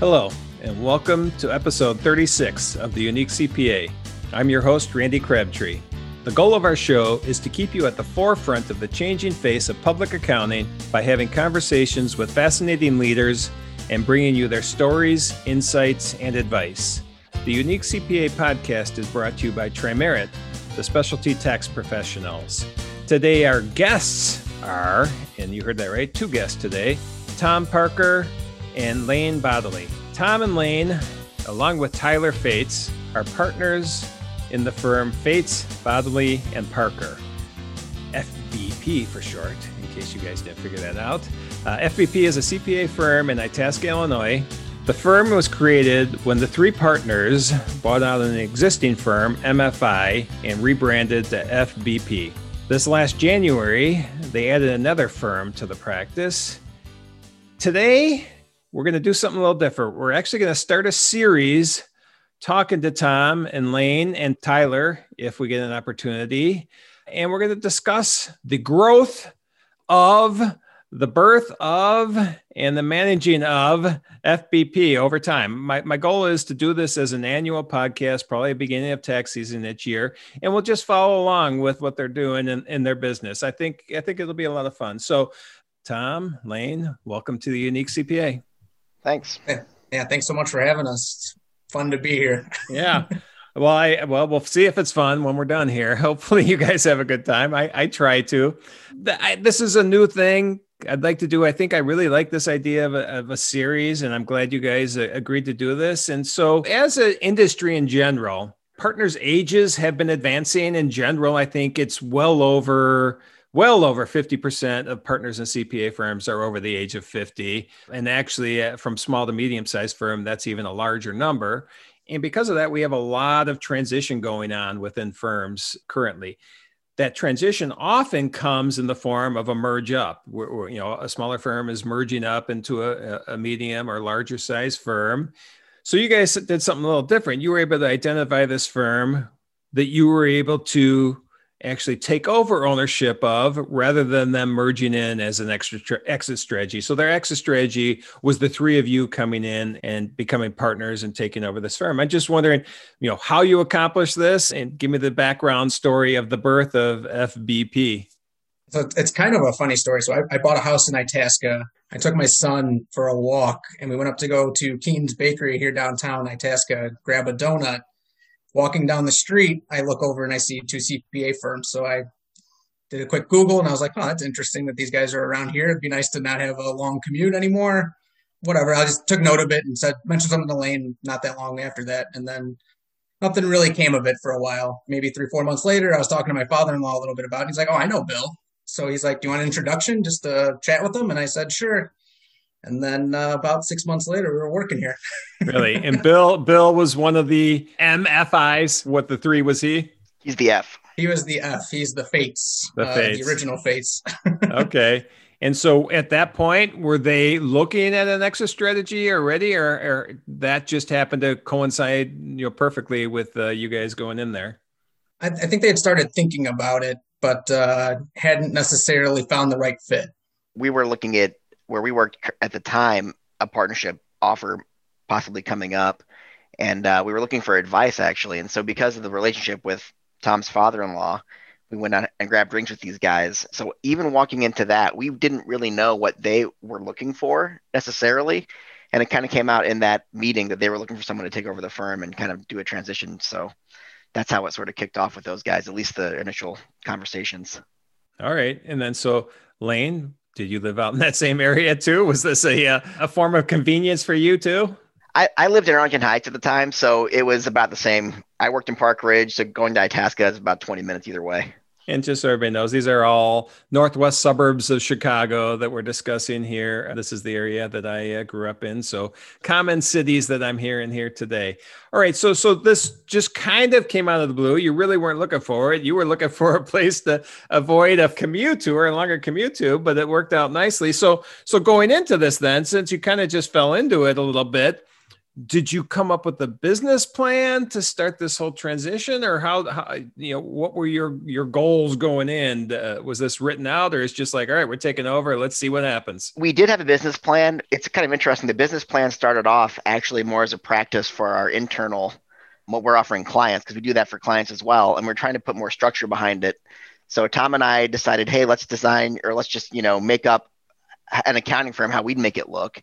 Hello, and welcome to episode 36 of the Unique CPA. I'm your host, Randy Crabtree. The goal of our show is to keep you at the forefront of the changing face of public accounting by having conversations with fascinating leaders and bringing you their stories, insights, and advice. The Unique CPA podcast is brought to you by Trimerit, the specialty tax professionals. Today, our guests are, and you heard that right, two guests today Tom Parker and Layne Bodily. Tom and Layne, along with Tyler Fates, are partners in the firm Fates, Bodily, and Parker. FBP for short, in case you guys didn't figure that out. Uh, FBP is a CPA firm in Itasca, Illinois. The firm was created when the three partners bought out an existing firm, MFI, and rebranded to FBP. This last January, they added another firm to the practice. Today, we're going to do something a little different. We're actually going to start a series talking to Tom and Layne and Tyler if we get an opportunity. And we're going to discuss the growth of the birth of and the managing of FBP over time. My, my goal is to do this as an annual podcast, probably beginning of tax season each year, and we'll just follow along with what they're doing in, in their business. I think I think it'll be a lot of fun. So, Tom, Layne, welcome to the Unique CPA. Thanks. Yeah, yeah thanks so much for having us. It's fun to be here. yeah. Well, I well, we'll see if it's fun when we're done here. Hopefully, you guys have a good time. I, I try to. I, this is a new thing. I'd like to do. I think I really like this idea of a, of a series, and I'm glad you guys uh, agreed to do this. And so, as an industry in general, partners' ages have been advancing. In general, I think it's well over well over 50% of partners in CPA firms are over the age of 50. And actually, uh, from small to medium sized firm, that's even a larger number. And because of that, we have a lot of transition going on within firms currently. That transition often comes in the form of a merge up, where, you know a smaller firm is merging up into a, a medium or larger size firm. So you guys did something a little different. You were able to identify this firm that you were able to actually take over ownership of rather than them merging in as an extra tra- exit strategy. So their exit strategy was the three of you coming in and becoming partners and taking over this firm. I'm just wondering, you know, how you accomplished this and give me the background story of the birth of FBP. So it's kind of a funny story. So I, I bought a house in Itasca. I took my son for a walk and we went up to go to Keen's Bakery here downtown Itasca, grab a donut walking down the street, I look over and I see two CPA firms. So I did a quick Google and I was like, oh, that's interesting that these guys are around here. It'd be nice to not have a long commute anymore. Whatever. I just took note of it and said, mentioned something to Layne not that long after that. And then nothing really came of it for a while. Maybe three, four months later, I was talking to my father in law a little bit about it. He's like, oh, I know Bill. So he's like, do you want an introduction just to chat with him? And I said, sure. And then uh, about six months later, we were working here. really? And Bill, Bill was one of the MFIs. What the three was he? He's the F. He was the F. He's the Fates. The Fates. Uh, the original Fates. okay. And so at that point, were they looking at an exit strategy already, or, or that just happened to coincide, you know, perfectly with uh, you guys going in there? I, I, think they had started thinking about it, but uh, hadn't necessarily found the right fit. We were looking at where we worked at the time, a partnership offer possibly coming up, and uh, we were looking for advice actually. And so because of the relationship with Tom's father-in-law, we went out and grabbed drinks with these guys. So even walking into that, we didn't really know what they were looking for necessarily. And it kind of came out in that meeting that they were looking for someone to take over the firm and kind of do a transition. So that's how it sort of kicked off with those guys, at least the initial conversations. All right. And then so Layne, did you live out in that same area too? Was this a uh, a form of convenience for you too? I, I lived in Arlington Heights at the time, so it was about the same. I worked in Park Ridge, so going to Itasca is about 20 minutes either way. And just so everybody knows, these are all northwest suburbs of Chicago that we're discussing here. This is the area that I uh, grew up in. So common cities that I'm hearing here today. All right. So so this just kind of came out of the blue. You really weren't looking for it. You were looking for a place to avoid a commute to or a longer commute to, but it worked out nicely. So so going into this then, since you kind of just fell into it a little bit, did you come up with a business plan to start this whole transition or how, how you know what were your your goals going in? Uh, was this written out or it's just like all right we're taking over let's see what happens? We did have a business plan. It's kind of interesting. The business plan started off actually more as a practice for our internal what we're offering clients because we do that for clients as well and we're trying to put more structure behind it. So tom and i decided hey let's design or let's just you know make up an accounting firm how we'd make it look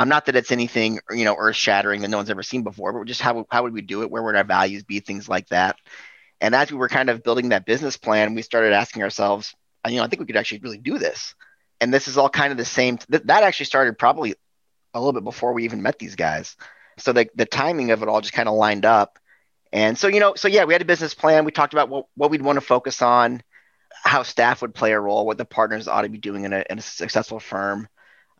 um, not that it's anything you know earth shattering that no one's ever seen before, but just how how would we do it? Where would our values be? Things like that. And as we were kind of building that business plan, we started asking ourselves, you know, I think we could actually really do this. And this is all kind of the same. Th- that actually started probably a little bit before we even met these guys. So the the timing of it all just kind of lined up. And so you know, so yeah, we had a business plan. We talked about what what we'd want to focus on, how staff would play a role, what the partners ought to be doing in a, in a successful firm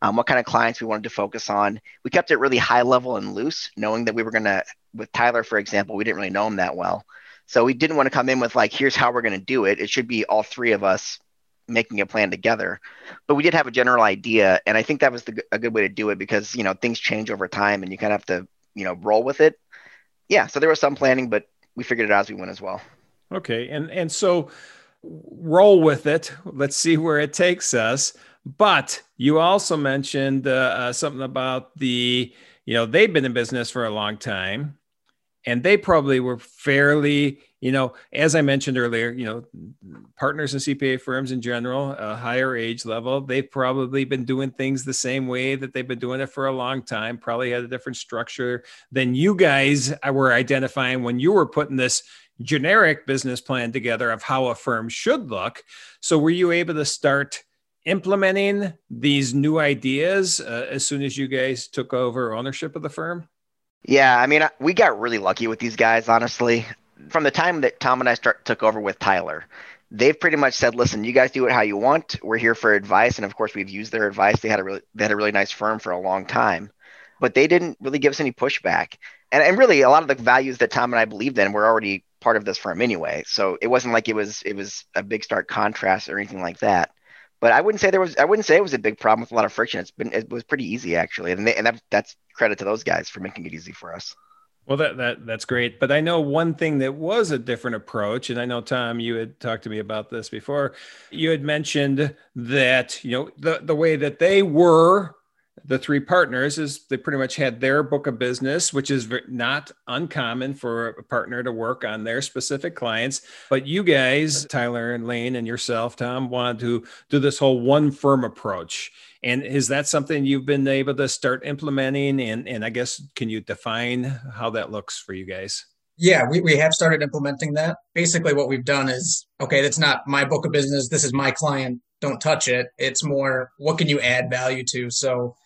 um, what kind of clients we wanted to focus on. We kept it really high level and loose, knowing that we were going to, with Tyler, for example, we didn't really know him that well. So we didn't want to come in with like, here's how we're going to do it. It should be all three of us making a plan together. But we did have a general idea. And I think that was the, a good way to do it because, you know, things change over time and you kind of have to, you know, roll with it. Yeah. So there was some planning, but we figured it out as we went as well. Okay. And, and so roll with it. Let's see where it takes us. But you also mentioned uh, uh, something about the, you know, they've been in business for a long time and they probably were fairly, you know, as I mentioned earlier, you know, partners in CPA firms in general, a higher age level, they've probably been doing things the same way that they've been doing it for a long time, probably had a different structure than you guys were identifying when you were putting this generic business plan together of how a firm should look. So were you able to start implementing these new ideas uh, as soon as you guys took over ownership of the firm? Yeah, I mean, we got really lucky with these guys, honestly. From the time that Tom and I start took over with Tyler, they've pretty much said, "Listen, you guys do it how you want. We're here for advice." And of course, we've used their advice. They had a really they had a really nice firm for a long time, but they didn't really give us any pushback. And and really, a lot of the values that Tom and I believed in were already part of this firm anyway. So it wasn't like it was it was a big stark contrast or anything like that but I wouldn't say there was I wouldn't say it was a big problem with a lot of friction. It's been it was pretty easy actually, and they, and that, that's credit to those guys for making it easy for us. Well, that that that's great. But I know one thing that was a different approach, and I know Tom, you had talked to me about this before. You had mentioned that you know the the way that they were the three partners is they pretty much had their book of business, which is not uncommon for a partner to work on their specific clients. But you guys, Tyler and Layne and yourself, Tom, wanted to do this whole one firm approach. And is that something you've been able to start implementing? And, and I guess, can you define how that looks for you guys? Yeah, we, we have started implementing that. Basically, what we've done is okay, that's not my book of business. This is my client. Don't touch it. It's more, what can you add value to? So,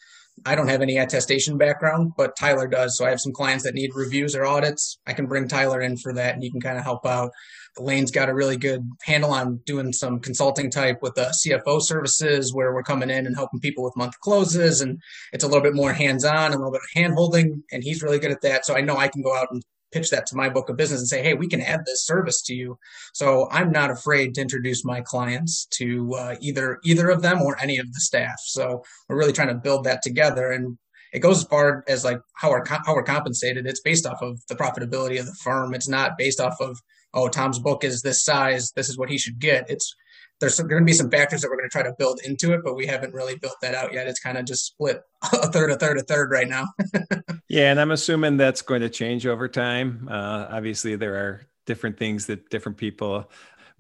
I don't have any attestation background, but Tyler does. So I have some clients that need reviews or audits. I can bring Tyler in for that and he can kind of help out. Layne's got a really good handle on doing some consulting type with uh, the CFO services where we're coming in and helping people with month closes. And it's a little bit more hands on, a little bit of hand holding. And he's really good at that. So I know I can go out and pitch that to my book of business and say, hey, we can add this service to you. So I'm not afraid to introduce my clients to uh, either either of them or any of the staff. So we're really trying to build that together. And it goes as far as like how we're how we're compensated. It's based off of the profitability of the firm. It's not based off of oh Tom's book is this size. This is what he should get. It's there's going to be some factors that we're going to try to build into it, but we haven't really built that out yet. It's kind of just split a third, a third, a third right now. yeah, and I'm assuming that's going to change over time. Uh, obviously, there are different things that different people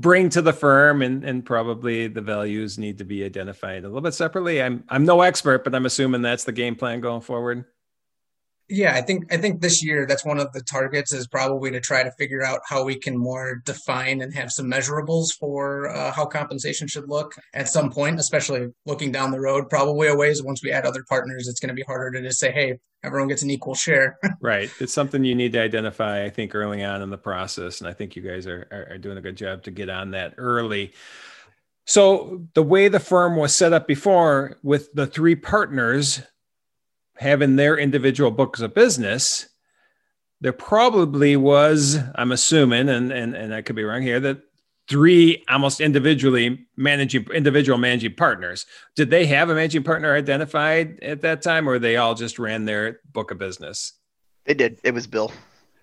bring to the firm and, and probably the values need to be identified a little bit separately. I'm I'm no expert, but I'm assuming that's the game plan going forward. Yeah, I think I think this year that's one of the targets is probably to try to figure out how we can more define and have some measurables for uh, how compensation should look at some point, especially looking down the road. Probably a ways once we add other partners, it's going to be harder to just say, "Hey, everyone gets an equal share." right. It's something you need to identify. I think early on in the process, and I think you guys are, are, are doing a good job to get on that early. So the way the firm was set up before, with the three partners having their individual books of business, there probably was, I'm assuming, and, and, and I could be wrong here, that three almost individually managing individual managing partners. Did they have a managing partner identified at that time, or they all just ran their book of business? They did. It was Bill.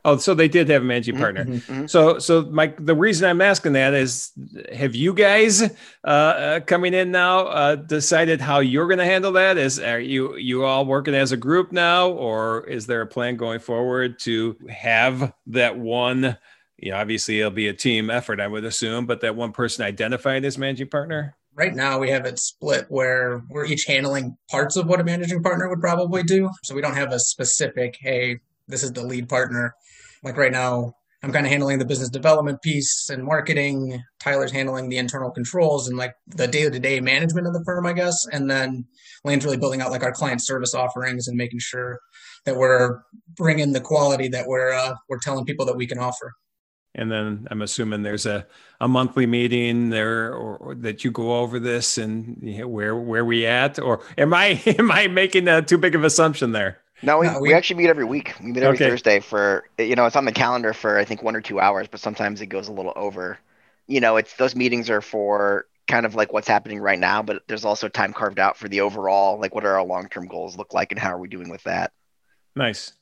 Oh, so they did have a managing Mhm, partner. mhm. So, so Mike, the reason I'm asking that is, have you guys uh, uh, coming in now uh, decided how you're going to handle that? Is are you you all working as a group now, or is there a plan going forward to have that one? You know, obviously it'll be a team effort, I would assume, but that one person identified as managing partner. Right now, we have it split where we're each handling parts of what a managing partner would probably do. So we don't have a specific, hey, this is the lead partner. Like right now, I'm kind of handling the business development piece and marketing. Tyler's handling the internal controls and like the day to day management of the firm, I guess. And then Layne's really building out like our client service offerings and making sure that we're bringing the quality that we're uh, we're telling people that we can offer. And then I'm assuming there's a, a monthly meeting there or, or that you go over this and you know, where where we at or am I am I making a too big of an assumption there? No, we, No, we, we- actually meet every week. We meet every Okay. Thursday for you know it's on the calendar for I think one or two hours, but sometimes it goes a little over. You know, it's those meetings are for kind of like what's happening right now, but there's also time carved out for the overall, like what are our long term goals look like and how are we doing with that. Nice.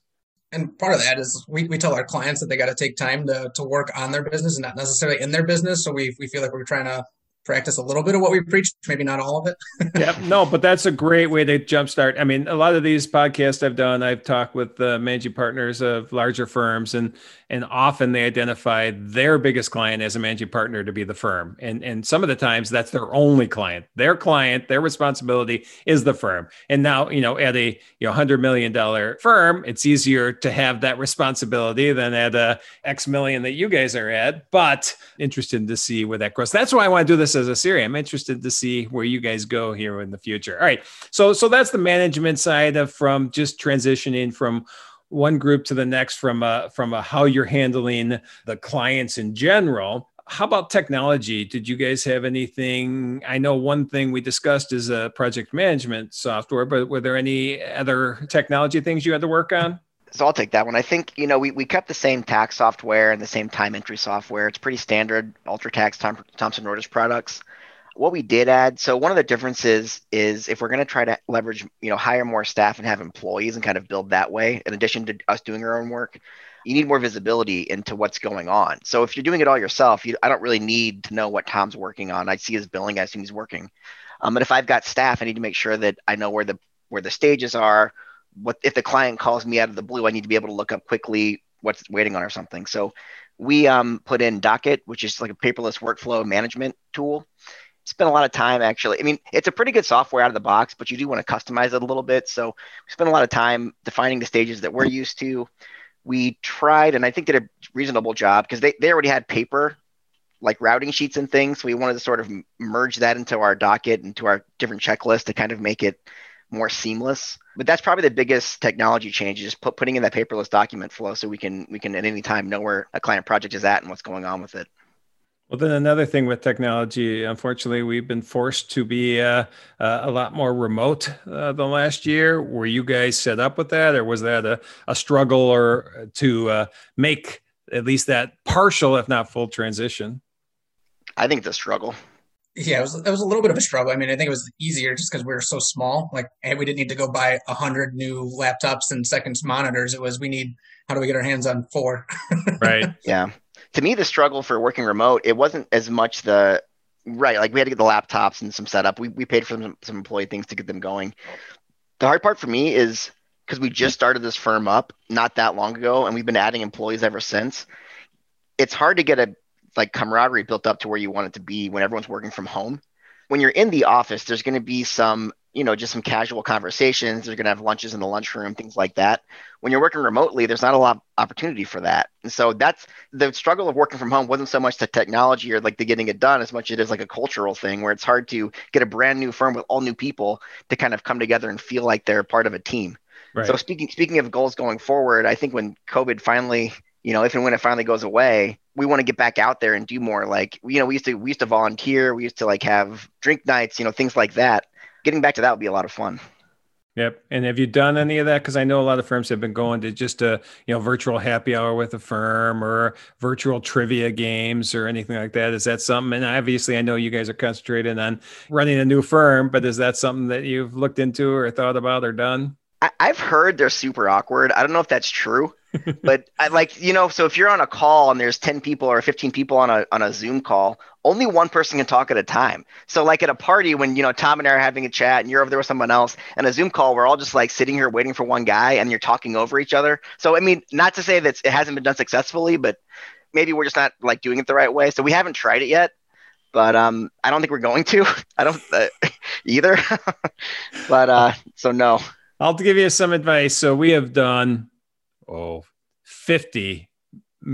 And part of that is we, we tell our clients that they got to take time to, to work on their business and not necessarily in their business. So we, we feel like we're trying to practice a little bit of what we preach, maybe not all of it. yeah, no, but that's a great way to jumpstart. I mean, a lot of these podcasts I've done, I've talked with the managing partners of larger firms, and and often they identify their biggest client as a managing partner to be the firm, and and some of the times that's their only client. Their client, their responsibility is the firm. And now, you know, at a you know hundred million dollar firm, it's easier to have that responsibility than at a X million that you guys are at. But interested to see where that goes. That's why I want to do this as a series. I'm interested to see where you guys go here in the future. All right. So so that's the management side of from just transitioning from one group to the next from a from a how you're handling the clients in general. How about technology? Did you guys have anything? I know one thing we discussed is a project management software, but were there any other technology things you had to work on? So I'll take that one. I think you know we, we kept the same tax software and the same time entry software. It's pretty standard UltraTax Thom- Thomson Reuters products. What we did add, so one of the differences is if we're going to try to leverage, you know, hire more staff and have employees and kind of build that way, in addition to us doing our own work, you need more visibility into what's going on. So if you're doing it all yourself, you, I don't really need to know what Tom's working on. I see his billing, I assume he's working. Um, but if I've got staff, I need to make sure that I know where the where the stages are, what if the client calls me out of the blue i need to be able to look up quickly what's waiting on or something. So we um, put in docket which is like a paperless workflow management tool. Spent a lot of time actually. I mean it's a pretty good software out of the box but you do want to customize it a little bit. So we spent a lot of time defining the stages that we're used to. We tried and i think did a reasonable job because they, they already had paper like routing sheets and things. So we wanted to sort of merge that into our docket into our different checklists to kind of make it more seamless. But that's probably the biggest technology change, is just put, putting in that paperless document flow so we can we can at any time know where a client project is at and what's going on with it. Well, then another thing with technology, unfortunately, we've been forced to be uh, uh, a lot more remote uh, the last year. Were you guys set up with that, or was that a, a struggle or to uh, make at least that partial, if not full, transition? I think the struggle. Yeah, it was it was a little bit of a struggle. I mean, I think it was easier just because we were so small. Like, hey, we didn't need to go buy a hundred new laptops and seconds monitors. It was we need how do we get our hands on four? Right. Yeah. To me, the struggle for working remote, it wasn't as much the right. Like we had to get the laptops and some setup. We we paid for some some employee things to get them going. The hard part for me is because we just started this firm up not that long ago, and we've been adding employees ever since. It's hard to get a like camaraderie built up to where you want it to be when everyone's working from home. When you're in the office, there's going to be some, you know, just some casual conversations. They're going to have lunches in the lunchroom, things like that. When you're working remotely, there's not a lot of opportunity for that. And so that's the struggle of working from home wasn't so much the technology or like the getting it done as much as it is like a cultural thing where it's hard to get a brand new firm with all new people to kind of come together and feel like they're part of a team. Right. So speaking speaking of goals going forward, I think when COVID finally, you know, if and when it finally goes away, we want to get back out there and do more. Like, you know, we used to we used to volunteer, we used to like have drink nights, you know, things like that. Getting back to that would be a lot of fun. Yep. And have you done any of that? Because I know a lot of firms have been going to just a you know virtual happy hour with a firm or virtual trivia games or anything like that. Is that something? And obviously, I know you guys are concentrated on running a new firm, but is that something that you've looked into or thought about or done? I, I've heard they're super awkward. I don't know if that's true, but I like you know. So if you're on a call and there's ten people or fifteen people on a on a Zoom call, only one person can talk at a time. So like at a party when you know Tom and I are having a chat and you're over there with someone else, and a Zoom call, we're all just like sitting here waiting for one guy, and you're talking over each other. So I mean, not to say that it hasn't been done successfully, but maybe we're just not like doing it the right way. So we haven't tried it yet but um, I don't think we're going to. I don't uh, either. but uh, so no. I'll give you some advice. So we have done oh 50,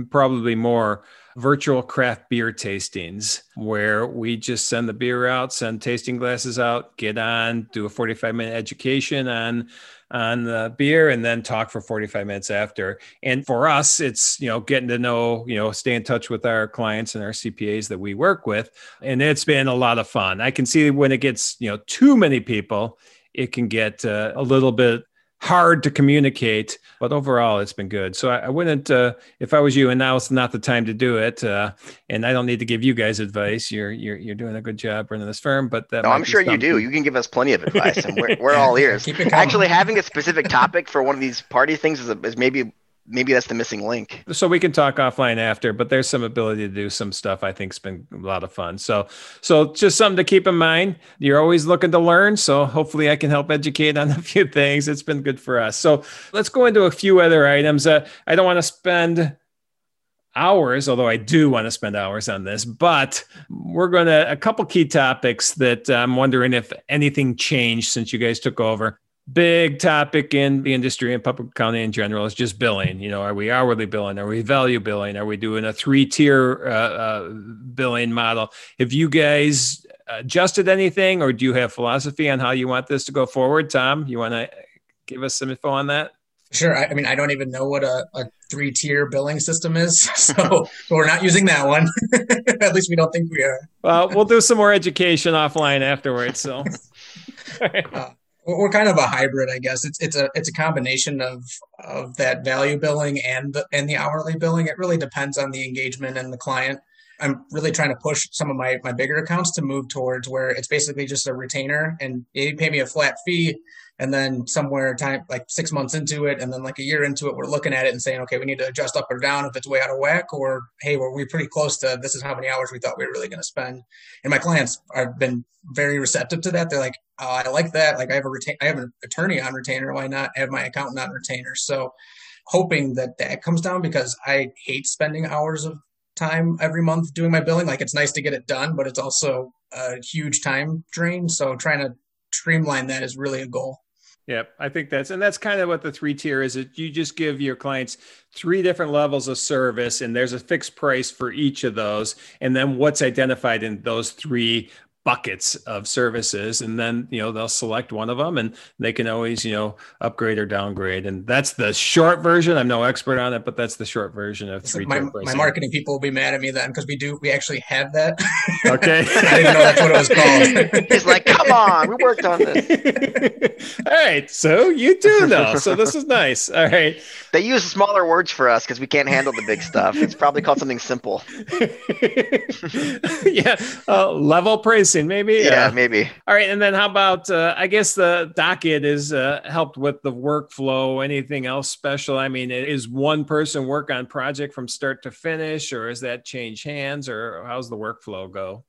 probably more virtual craft beer tastings where we just send the beer out, send tasting glasses out, get on, do a 45 minute education on on the beer and then talk for 45 minutes after. And for us, it's, you know, getting to know, you know, stay in touch with our clients and our CPAs that we work with. And it's been a lot of fun. I can see when it gets, you know, too many people, it can get uh, a little bit hard to communicate, but overall it's been good. So I, I wouldn't, uh, if I was you, and now it's not the time to do it. Uh, and I don't need to give you guys advice. You're you're you're doing a good job running this firm, but that no, I'm sure you do. You can give us plenty of advice, and we're, we're all ears. Actually, having a specific topic for one of these party things is, a, is maybe maybe that's the missing link. So we can talk offline after, but there's some ability to do some stuff I think's been a lot of fun. So so just something to keep in mind. You're always looking to learn, so hopefully I can help educate on a few things. It's been good for us. So let's go into a few other items. Uh, I don't want to spend hours, although I do want to spend hours on this, but we're going to a couple key topics that I'm wondering if anything changed since you guys took over big topic in the industry and public accounting in general is just billing. You know, are we hourly billing? Are we value billing? Are we doing a three tier uh, uh, billing model? Have you guys adjusted anything or do you have philosophy on how you want this to go forward? Tom, you want to give us some info on that? Sure. I, I mean, I don't even know what a, a three tier billing system is. So we're not using that one. At least we don't think we are. Well, we'll do some more education offline afterwards. So. uh, we're kind of a hybrid, I guess. It's it's a it's a combination of of that value billing and the and the hourly billing. It really depends on the engagement and the client. I'm really trying to push some of my my bigger accounts to move towards where it's basically just a retainer and you pay me a flat fee and then somewhere time like six months into it and then like a year into it we're looking at it and saying okay we need to adjust up or down if it's way out of whack or hey we're, we're pretty close to this is how many hours we thought we were really going to spend and my clients have been very receptive to that they're like oh, i like that. Like i have a retain i have an attorney on retainer. Why not? Have my accountant on retainer. So hoping that that comes down because i hate spending hours of time every month doing my billing. Like it's nice to get it done but it's also a huge time drain. So trying to streamline that is really a goal. Yep, I think that's and that's kind of what the three tier is. It you just give your clients three different levels of service, and there's a fixed price for each of those, and then what's identified in those three buckets of services and then you know they'll select one of them and they can always you know upgrade or downgrade. And that's the short version. I'm no expert on it but that's the short version of three my, my marketing people will be mad at me then because we do we actually have that. Okay. I didn't know that's what it was called. He's like come on we worked on this. All right so you do know so this is nice. All right. They use smaller words for us because we can't handle the big stuff. It's probably called something simple. Yeah uh, level price maybe. Yeah, uh, maybe. All right, and then how about? Uh, I guess the docket is uh, helped with the workflow. Anything else special? I mean, is one person work on project from start to finish, or is that change hands, or how's the workflow go?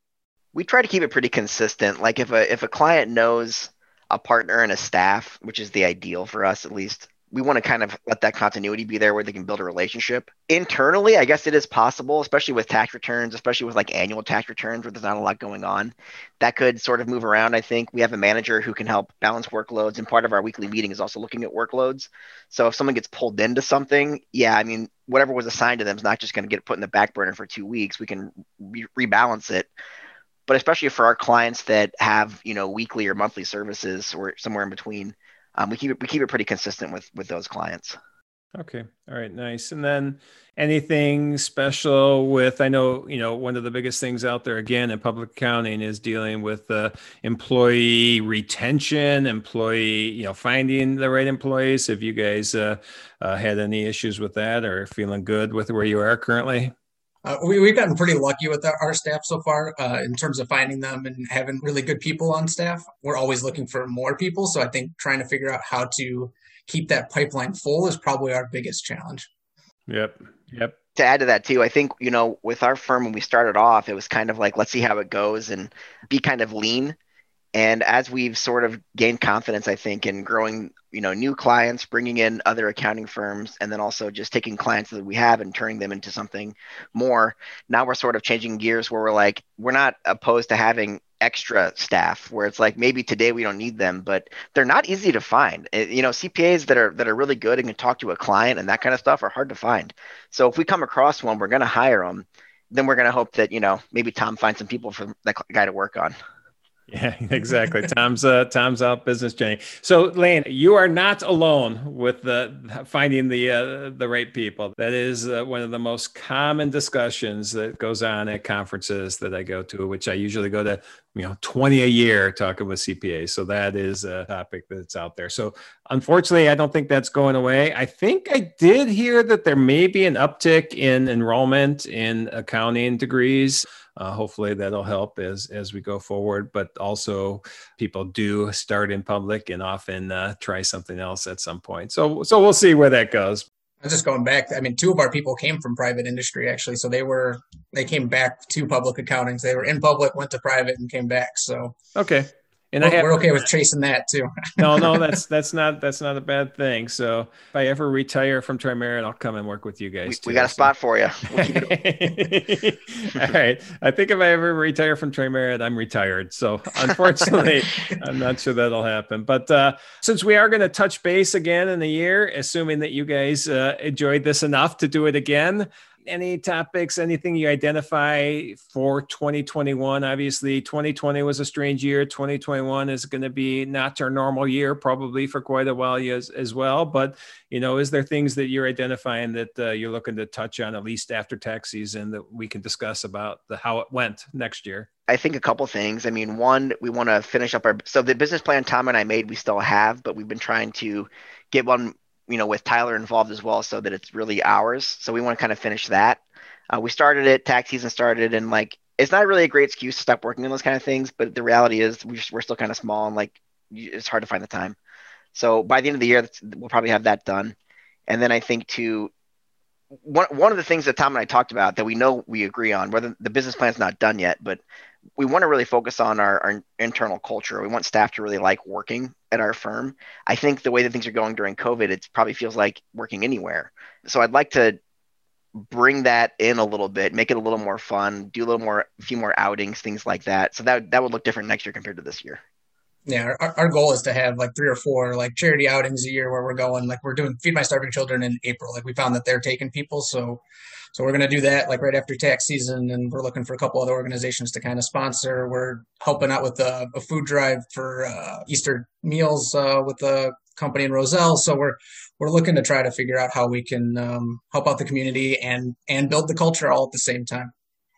We try to keep it pretty consistent. Like if a if a client knows a partner and a staff, which is the ideal for us at least, we want to kind of let that continuity be there where they can build a relationship. Internally i guess it is possible especially with tax returns especially with like annual tax returns where there's not a lot going on that could sort of move around i think. We have a manager who can help balance workloads and part of our weekly meeting is also looking at workloads. So if someone gets pulled into something yeah i mean whatever was assigned to them is not just going to get put in the back burner for two weeks. We can re- rebalance it. But especially for our clients that have you know weekly or monthly services or somewhere in between um, we keep it we keep it pretty consistent with with those clients. Okay. All right. Nice. And then anything special with, I know, you know, one of the biggest things out there again in public accounting is dealing with uh, employee retention, employee, you know, finding the right employees. Have you guys uh, uh, had any issues with that or feeling good with where you are currently? Uh, we, we've gotten pretty lucky with our, our staff so far uh, in terms of finding them and having really good people on staff. We're always looking for more people. So I think trying to figure out how to keep that pipeline full is probably our biggest challenge. Yep. Yep. To add to that too, I think, you know, with our firm when we started off, it was kind of like let's see how it goes and be kind of lean. And as we've sort of gained confidence, I think, in growing, you know, new clients, bringing in other accounting firms, and then also just taking clients that we have and turning them into something more. Now we're sort of changing gears where we're like, we're not opposed to having extra staff where it's like maybe today we don't need them but they're not easy to find eh, you know cpas that are that are really good and can talk to a client and that kind of stuff are hard to find so if we come across one we're going to hire them then we're going to hope that you know maybe tom finds some people for that guy to work on yeah, exactly. Tom's uh, Tom's out business Jenny. So, Layne, you are not alone with the finding the uh, the right people. That is uh, one of the most common discussions that goes on at conferences that I go to, which I usually go to, you know, twenty a year talking with CPAs. So that is a topic that's out there. So, unfortunately, I don't think that's going away. I think I did hear that there may be an uptick in enrollment in accounting degrees. Uh, hopefully that'll help as as we go forward. But also, people do start in public and often uh, try something else at some point. So so we'll see where that goes. I'm just going back. I mean, two of our people came from private industry actually, so they were they came back to public accountings. They were in public, went to private, and came back. So okay, and we're, I have, we're okay with chasing that too. no, no, that's that's not that's not a bad thing. So if I ever retire from Trimerit, I'll come and work with you guys. We, we got a spot for you. We'll All right. I think if I ever retire from Trimerit, I'm retired. So unfortunately, I'm not sure that'll happen. But uh, since we are going to touch base again in a year, assuming that you guys uh, enjoyed this enough to do it again, any topics, anything you identify for 2021? Obviously, 2020 was a strange year. 2021 is going to be not our normal year, probably for quite a while as, as well. But, you know, is there things that you're identifying that uh, you're looking to touch on, at least after tax season, that we can discuss about the, how it went next year? I think a couple things. I mean, one, we want to finish up our so the business plan Tom and I made, we still have, but we've been trying to get one you know, with Tyler involved as well, so that it's really ours. So we want to kind of finish that. Uh, we started it, tax season started, and like it's not really a great excuse to stop working on those kind of things. But the reality is we're still kind of small and like it's hard to find the time. So by the end of the year, we'll probably have that done. And then I think to one one of the things that Tom and I talked about that we know we agree on, whether the business plan's not done yet, but we want to really focus on our, our internal culture. We want staff to really like working at our firm. I think the way that things are going during COVID, it probably feels like working anywhere. So I'd like to bring that in a little bit, make it a little more fun, do a little more, a few more outings, things like that. So that that would look different next year compared to this year. Yeah, our, our goal is to have like three or four like charity outings a year where we're going like we're doing feed my starving children in April. Like we found that they're taking people, so so we're going to do that like right after tax season, and we're looking for a couple other organizations to kind of sponsor. We're helping out with a, a food drive for uh, Easter meals uh, with the company in Roselle. So we're we're looking to try to figure out how we can um, help out the community and and build the culture all at the same time.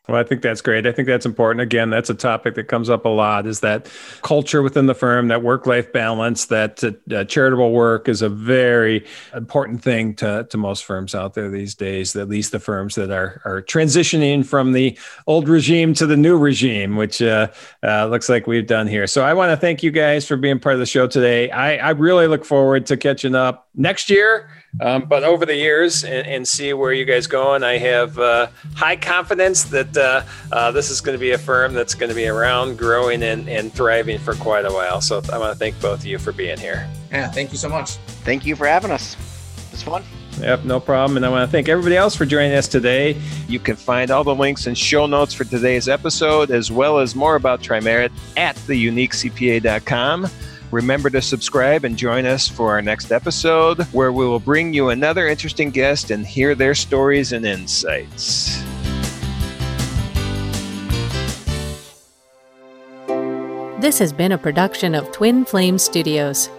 Well, I think that's great. I think that's important. Again, that's a topic that comes up a lot is that culture within the firm, that work life balance, that uh, charitable work is a very important thing to, to most firms out there these days, at least the firms that are, are transitioning from the old regime to the new regime, which uh, uh, looks like we've done here. So I want to thank you guys for being part of the show today. I, I really look forward to catching up next year um, but over the years and, and, see where you guys go. And I have uh, high confidence that uh, uh, this is going to be a firm that's going to be around, growing, and, and thriving for quite a while. So I want to thank both of you for being here. Yeah, thank you so much. Thank you for having us. It's fun. Yep, no problem. And I want to thank everybody else for joining us today. You can find all the links and show notes for today's episode, as well as more about Trimerit at theuniquecpa.com. Remember to subscribe and join us for our next episode, where we will bring you another interesting guest and hear their stories and insights. This has been a production of Twin Flame Studios.